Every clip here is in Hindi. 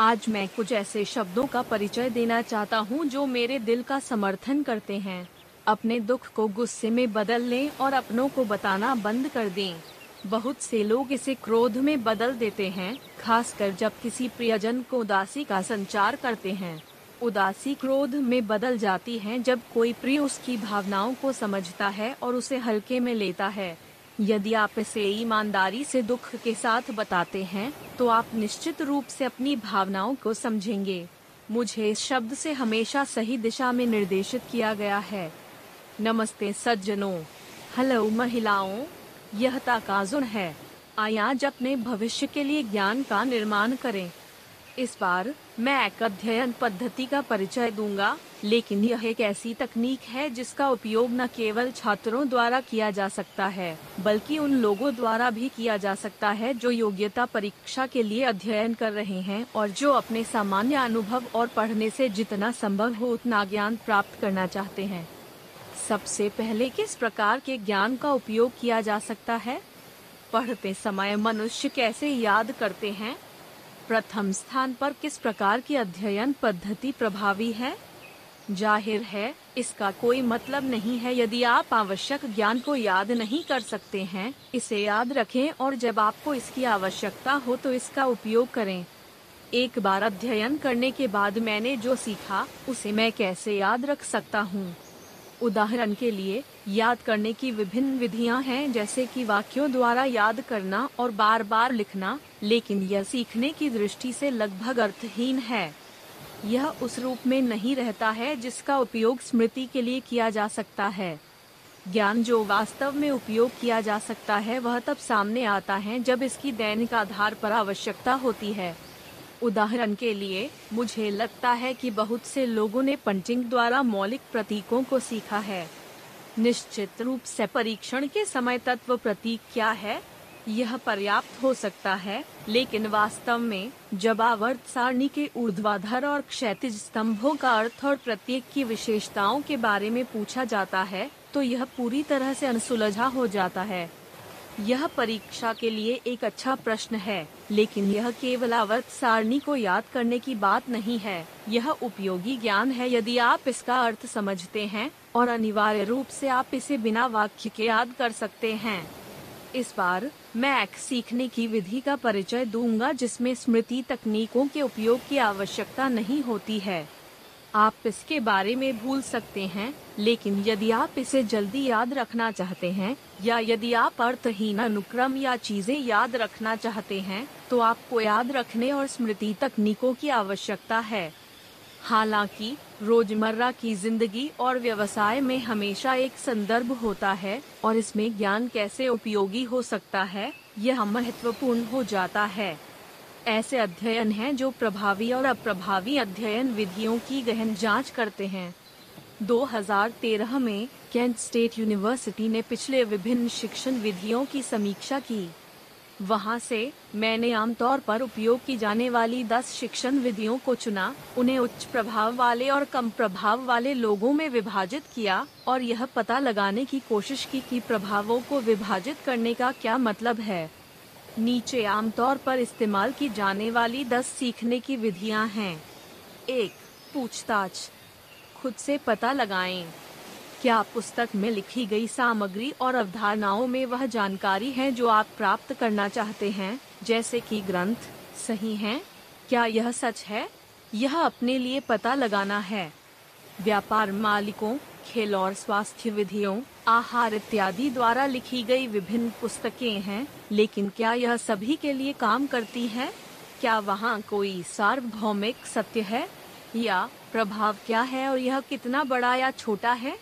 आज मैं कुछ ऐसे शब्दों का परिचय देना चाहता हूँ जो मेरे दिल का समर्थन करते हैं। अपने दुख को गुस्से में बदल लें और अपनों को बताना बंद कर दें। बहुत से लोग इसे क्रोध में बदल देते हैं, खासकर जब किसी प्रियजन को उदासी का संचार करते हैं। उदासी क्रोध में बदल जाती है जब कोई प्रिय उसकी भावनाओं को समझता है और उसे हल्के में लेता है। यदि आप इसे ईमानदारी से दुख के साथ बताते हैं तो आप निश्चित रूप से अपनी भावनाओं को समझेंगे। मुझे इस शब्द से हमेशा सही दिशा में निर्देशित किया गया है। नमस्ते सज्जनों। हेलो महिलाओं। यह ताकाजुन है। आया आज अपने भविष्य के लिए ज्ञान का निर्माण करें। इस बार मैं एक अध्ययन पद्धति का परिचय दूँगा, लेकिन यह एक ऐसी तकनीक है जिसका उपयोग न केवल छात्रों द्वारा किया जा सकता है, बल्कि उन लोगों द्वारा भी किया जा सकता है जो योग्यता परीक्षा के लिए अध्ययन कर रहे हैं और जो अपने सामान्य अनुभव और पढ़ने से जितना संभव हो उतना ज्ञान प्राप्त करना चाहते हैं। सबसे पहले किस प्रकार के ज्ञान का उपयोग किया जा सकता है? पढ़ते समय मनुष्य कैसे याद करते हैं? प्रथम स्थान पर किस प्रकार की अध्ययन पद्धति प्रभावी है? ज़ाहिर है, इसका कोई मतलब नहीं है। यदि आप आवश्यक ज्ञान को याद नहीं कर सकते हैं, इसे याद रखें और जब आपको इसकी आवश्यकता हो तो इसका उपयोग करें। एक बार अध्ययन करने के बाद मैंने जो सीखा, उसे मैं कैसे याद रख सकता हूँ? उदाहरण के लिए, याद करने की विभिन्न विधियाँ हैं जैसे कि वाक्यों द्वारा याद करना और बार बार लिखना, लेकिन यह सीखने की दृष्टि से लगभग अर्थहीन है। यह उस रूप में नहीं रहता है जिसका उपयोग स्मृति के लिए किया जा सकता है। ज्ञान जो वास्तव में उपयोग किया जा सकता है, वह तब सामने आता है जब इसकी दैनिक आधार पर आवश्यकता होती है। उदाहरण के लिए, मुझे लगता है कि बहुत से लोगों ने पंचिंग द्वारा मौलिक प्रतीकों को सीखा है। निश्चित रूप से परीक्षण के समय तत्व प्रतीक क्या है? यह पर्याप्त हो सकता है, लेकिन वास्तव में, जब आवर्त सारणी के ऊर्ध्वाधर और क्षैतिज स्तंभों का अर्थ और प्रत्येक की विशेषताओं के बारे में पूछा जाता है तो यह पूरी तरह से अनसुलझा हो जाता है। यह परीक्षा के लिए एक अच्छा प्रश्न है, लेकिन यह केवल आवर्त सारणी को याद करने की बात नहीं है। यह उपयोगी ज्ञान है यदि आप इसका अर्थ समझते हैं और अनिवार्य रूप से आप इसे बिना वाक्य के याद कर सकते हैं। इस बार मैं एक सीखने की विधि का परिचय दूँगा जिसमें स्मृति तकनीकों के उपयोग की आवश्यकता नहीं होती है। आप इसके बारे में भूल सकते हैं, लेकिन यदि आप इसे जल्दी याद रखना चाहते हैं, या यदि आप अर्थहीन अनुक्रम या चीज़ें याद रखना चाहते हैं तो आपको याद रखने और स्मृति तकनीकों की आवश्यकता है। हालाँकि, रोज़मर्रा की ज़िंदगी और व्यवसाय में हमेशा एक संदर्भ होता है, और इसमें ज्ञान कैसे उपयोगी हो सकता है, यह महत्वपूर्ण हो जाता है। ऐसे अध्ययन हैं जो प्रभावी और अप्रभावी अध्ययन विधियों की गहन जाँच करते हैं। 2013 में कैंट स्टेट यूनिवर्सिटी ने पिछले विभिन्न शिक्षण विधियों की समीक्षा की। वहाँ से मैंने आमतौर पर उपयोग की जाने वाली 10 शिक्षण विधियों को चुना, उन्हें उच्च प्रभाव वाले और कम प्रभाव वाले लोगों में विभाजित किया और यह पता लगाने की कोशिश की कि प्रभावों को विभाजित करने का क्या मतलब है। नीचे आमतौर पर इस्तेमाल की जाने वाली 10 सीखने की विधियाँ हैं। एक, पूछताछ। खुद से पता लगाएँ, क्या पुस्तक में लिखी गई सामग्री और अवधारणाओं में वह जानकारी है जो आप प्राप्त करना चाहते हैं, जैसे कि ग्रंथ सही हैं? क्या यह सच है? यह अपने लिए पता लगाना है। व्यापार मालिकों खेल और स्वास्थ्य विधियों, आहार इत्यादि द्वारा लिखी गई विभिन्न पुस्तकें हैं, लेकिन क्या यह सभी के लिए काम करती है? क्या वहाँ कोई सार्वभौमिक सत्य है? या प्रभाव क्या है और यह कितना बड़ा या छोटा है?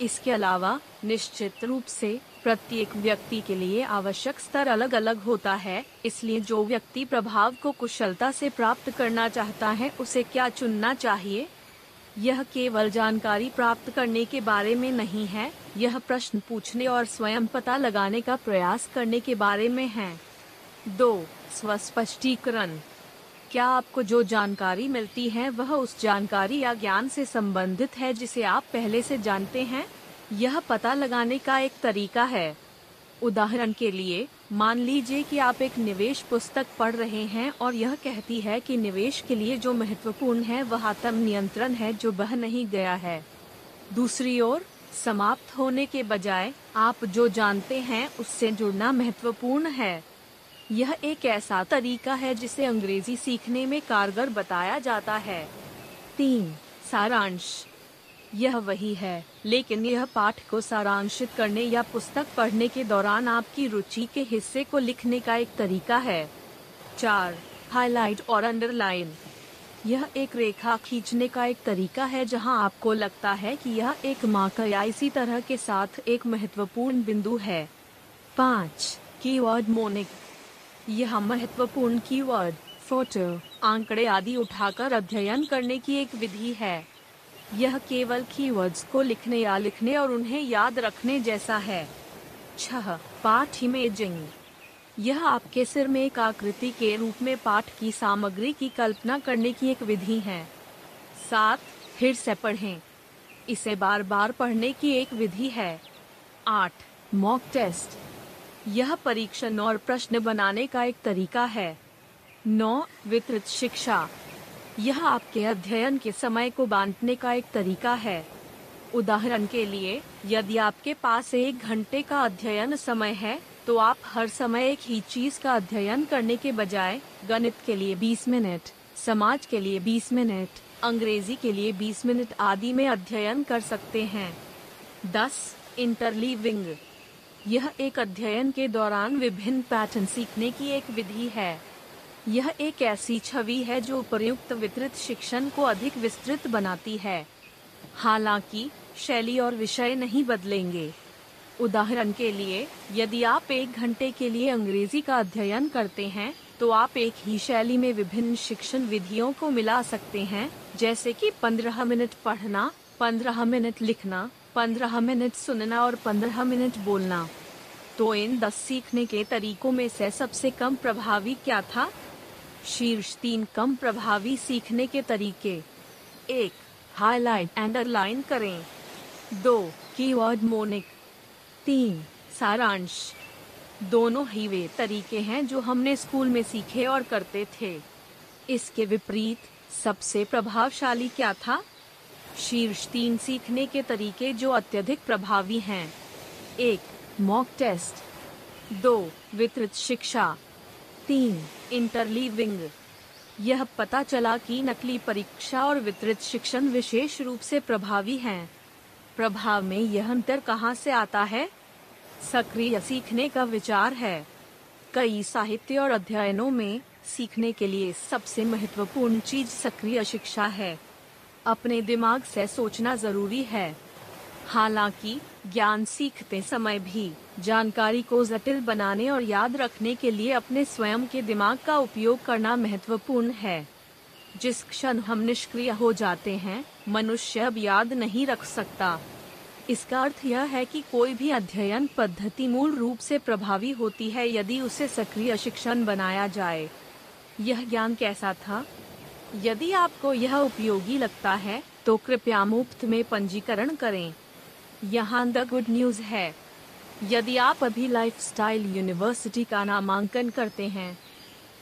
इसके अलावा निश्चित रूप से प्रत्येक व्यक्ति के लिए आवश्यक स्तर अलग अलग होता है, इसलिए जो व्यक्ति प्रभाव को कुशलता से प्राप्त करना चाहता है, उसे क्या चुनना चाहिए? यह केवल जानकारी प्राप्त करने के बारे में नहीं है, यह प्रश्न पूछने और स्वयं पता लगाने का प्रयास करने के बारे में है। दो स्वस्पष्टीकरण क्या आपको जो जानकारी मिलती है, वह उस जानकारी या ज्ञान से संबंधित है जिसे आप पहले से जानते हैं? यह पता लगाने का एक तरीका है। उदाहरण के लिए मान लीजिए कि आप एक निवेश पुस्तक पढ़ रहे हैं और यह कहती है कि निवेश के लिए जो महत्वपूर्ण है, वह आत्म नियंत्रण है जो बह नहीं गया है। दूसरी ओर, समाप्त होने के बजाय, आप जो जानते हैं, उससे जुड़ना महत्वपूर्ण है। यह एक ऐसा तरीका है जिसे अंग्रेज़ी सीखने में कारगर बताया जाता है। तीन, सारांश। यह वही है लेकिन यह पाठ को सारांशित करने या पुस्तक पढ़ने के दौरान आपकी रुचि के हिस्से को लिखने का एक तरीका है। चार हाईलाइट और अंडरलाइन यह एक रेखा खींचने का एक तरीका है जहाँ आपको लगता है कि यह एक मार्कर या इसी तरह के साथ एक महत्वपूर्ण बिंदु है। पाँच कीवर्ड मोनिक यह महत्वपूर्ण कीवर्ड फ़ोटो आंकड़े आदि उठाकर अध्ययन करने की एक विधि है। यह केवल कीवर्ड्स को लिखने या लिखने और उन्हें याद रखने जैसा है। छह, पाठ इमेजिंग यह आपके सिर में एक आकृति के रूप में पाठ की सामग्री की कल्पना करने की एक विधि है। सात, फिर से पढ़ें। इसे बार बार पढ़ने की एक विधि है। आठ मॉक टेस्ट यह परीक्षण और प्रश्न बनाने का एक तरीका है। नौ, वितरित शिक्षा। यह आपके अध्ययन के समय को बांटने का एक तरीका है। उदाहरण के लिए, यदि आपके पास एक घंटे का अध्ययन समय है तो आप हर समय एक ही चीज़ का अध्ययन करने के बजाय, गणित के लिए 20 मिनट, समाज के लिए 20 मिनट, अंग्रेज़ी के लिए 20 मिनट आदि में अध्ययन कर सकते हैं। 10. इंटरलीविंग यह एक अध्ययन के दौरान विभिन्न पैटर्न सीखने की एक विधि है। यह एक ऐसी छवि है जो उपयुक्त वितरित शिक्षण को अधिक विस्तृत बनाती है। हालाँकि, शैली और विषय नहीं बदलेंगे। उदाहरण के लिए, यदि आप एक घंटे के लिए अंग्रेज़ी का अध्ययन करते हैं तो आप एक ही शैली में विभिन्न शिक्षण विधियों को मिला सकते हैं, जैसे कि 15 मिनट पढ़ना 15 मिनट लिखना 15 मिनट सुनना और 15 मिनट बोलना। तो इन दस सीखने के तरीकों में से सबसे कम प्रभावी क्या था? शीर्ष तीन कम प्रभावी सीखने के तरीके। एक हाईलाइट अंडरलाइन करें। दो कीवर्ड मोनिक तीन, सारांश। दोनों ही वे तरीके हैं जो हमने स्कूल में सीखे और करते थे। इसके विपरीत सबसे प्रभावशाली क्या था? शीर्ष तीन सीखने के तरीके जो अत्यधिक प्रभावी हैं। एक मॉक टेस्ट दो, वितरित शिक्षा। तीन इंटरलीविंग यह पता चला कि नकली परीक्षा और वितरित शिक्षण विशेष रूप से प्रभावी हैं। प्रभाव में यह अंतर कहाँ से आता है? सक्रिय सीखने का विचार है। कई साहित्य और अध्ययनों में सीखने के लिए सबसे महत्वपूर्ण चीज़ सक्रिय शिक्षा है। अपने दिमाग से सोचना ज़रूरी है। हालाँकि, ज्ञान सीखते समय भी, जानकारी को जटिल बनाने और याद रखने के लिए अपने स्वयं के दिमाग का उपयोग करना महत्वपूर्ण है। जिस क्षण हम निष्क्रिय हो जाते हैं, मनुष्य अब याद नहीं रख सकता। इसका अर्थ यह है कि कोई भी अध्ययन पद्धति मूल रूप से प्रभावी होती है यदि उसे सक्रिय शिक्षण बनाया जाए। यह ज्ञान कैसा था? यदि आपको यह उपयोगी लगता है तो कृपया मुफ़्त में पंजीकरण करें। यहाँ द गुड न्यूज़ है। यदि आप अभी लाइफस्टाइल यूनिवर्सिटी का नामांकन करते हैं,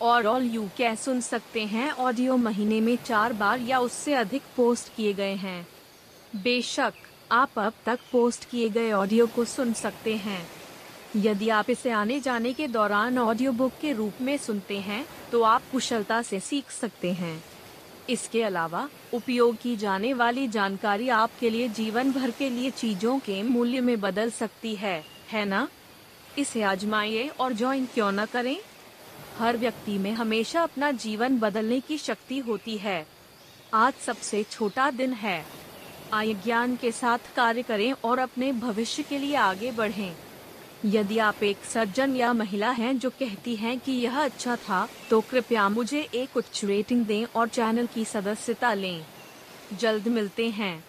और ऑल यू कै सुन सकते हैं ऑडियो महीने में चार बार या उससे अधिक पोस्ट किए गए हैं। बेशक, आप अब तक पोस्ट किए गए ऑडियो को सुन सकते हैं। यदि आप इसे आने जाने के दौरान ऑडियो बुक के रूप में सुनते हैं तो आप कुशलता से सीख सकते हैं। इसके अलावा, उपयोग की जाने वाली जानकारी आपके लिए जीवन भर के लिए चीज़ों के मूल्य में बदल सकती है है ना? इसे आजमाइए और ज्वाइन क्यों न करें हर व्यक्ति में हमेशा अपना जीवन बदलने की शक्ति होती है आज सबसे छोटा दिन है आय ज्ञान के साथ कार्य करें और अपने भविष्य के लिए आगे बढ़ें। यदि आप एक सज्जन या महिला हैं जो कहती हैं कि यह अच्छा था तो कृपया मुझे एक उच्च रेटिंग दें और चैनल की सदस्यता लें। जल्द मिलते हैं।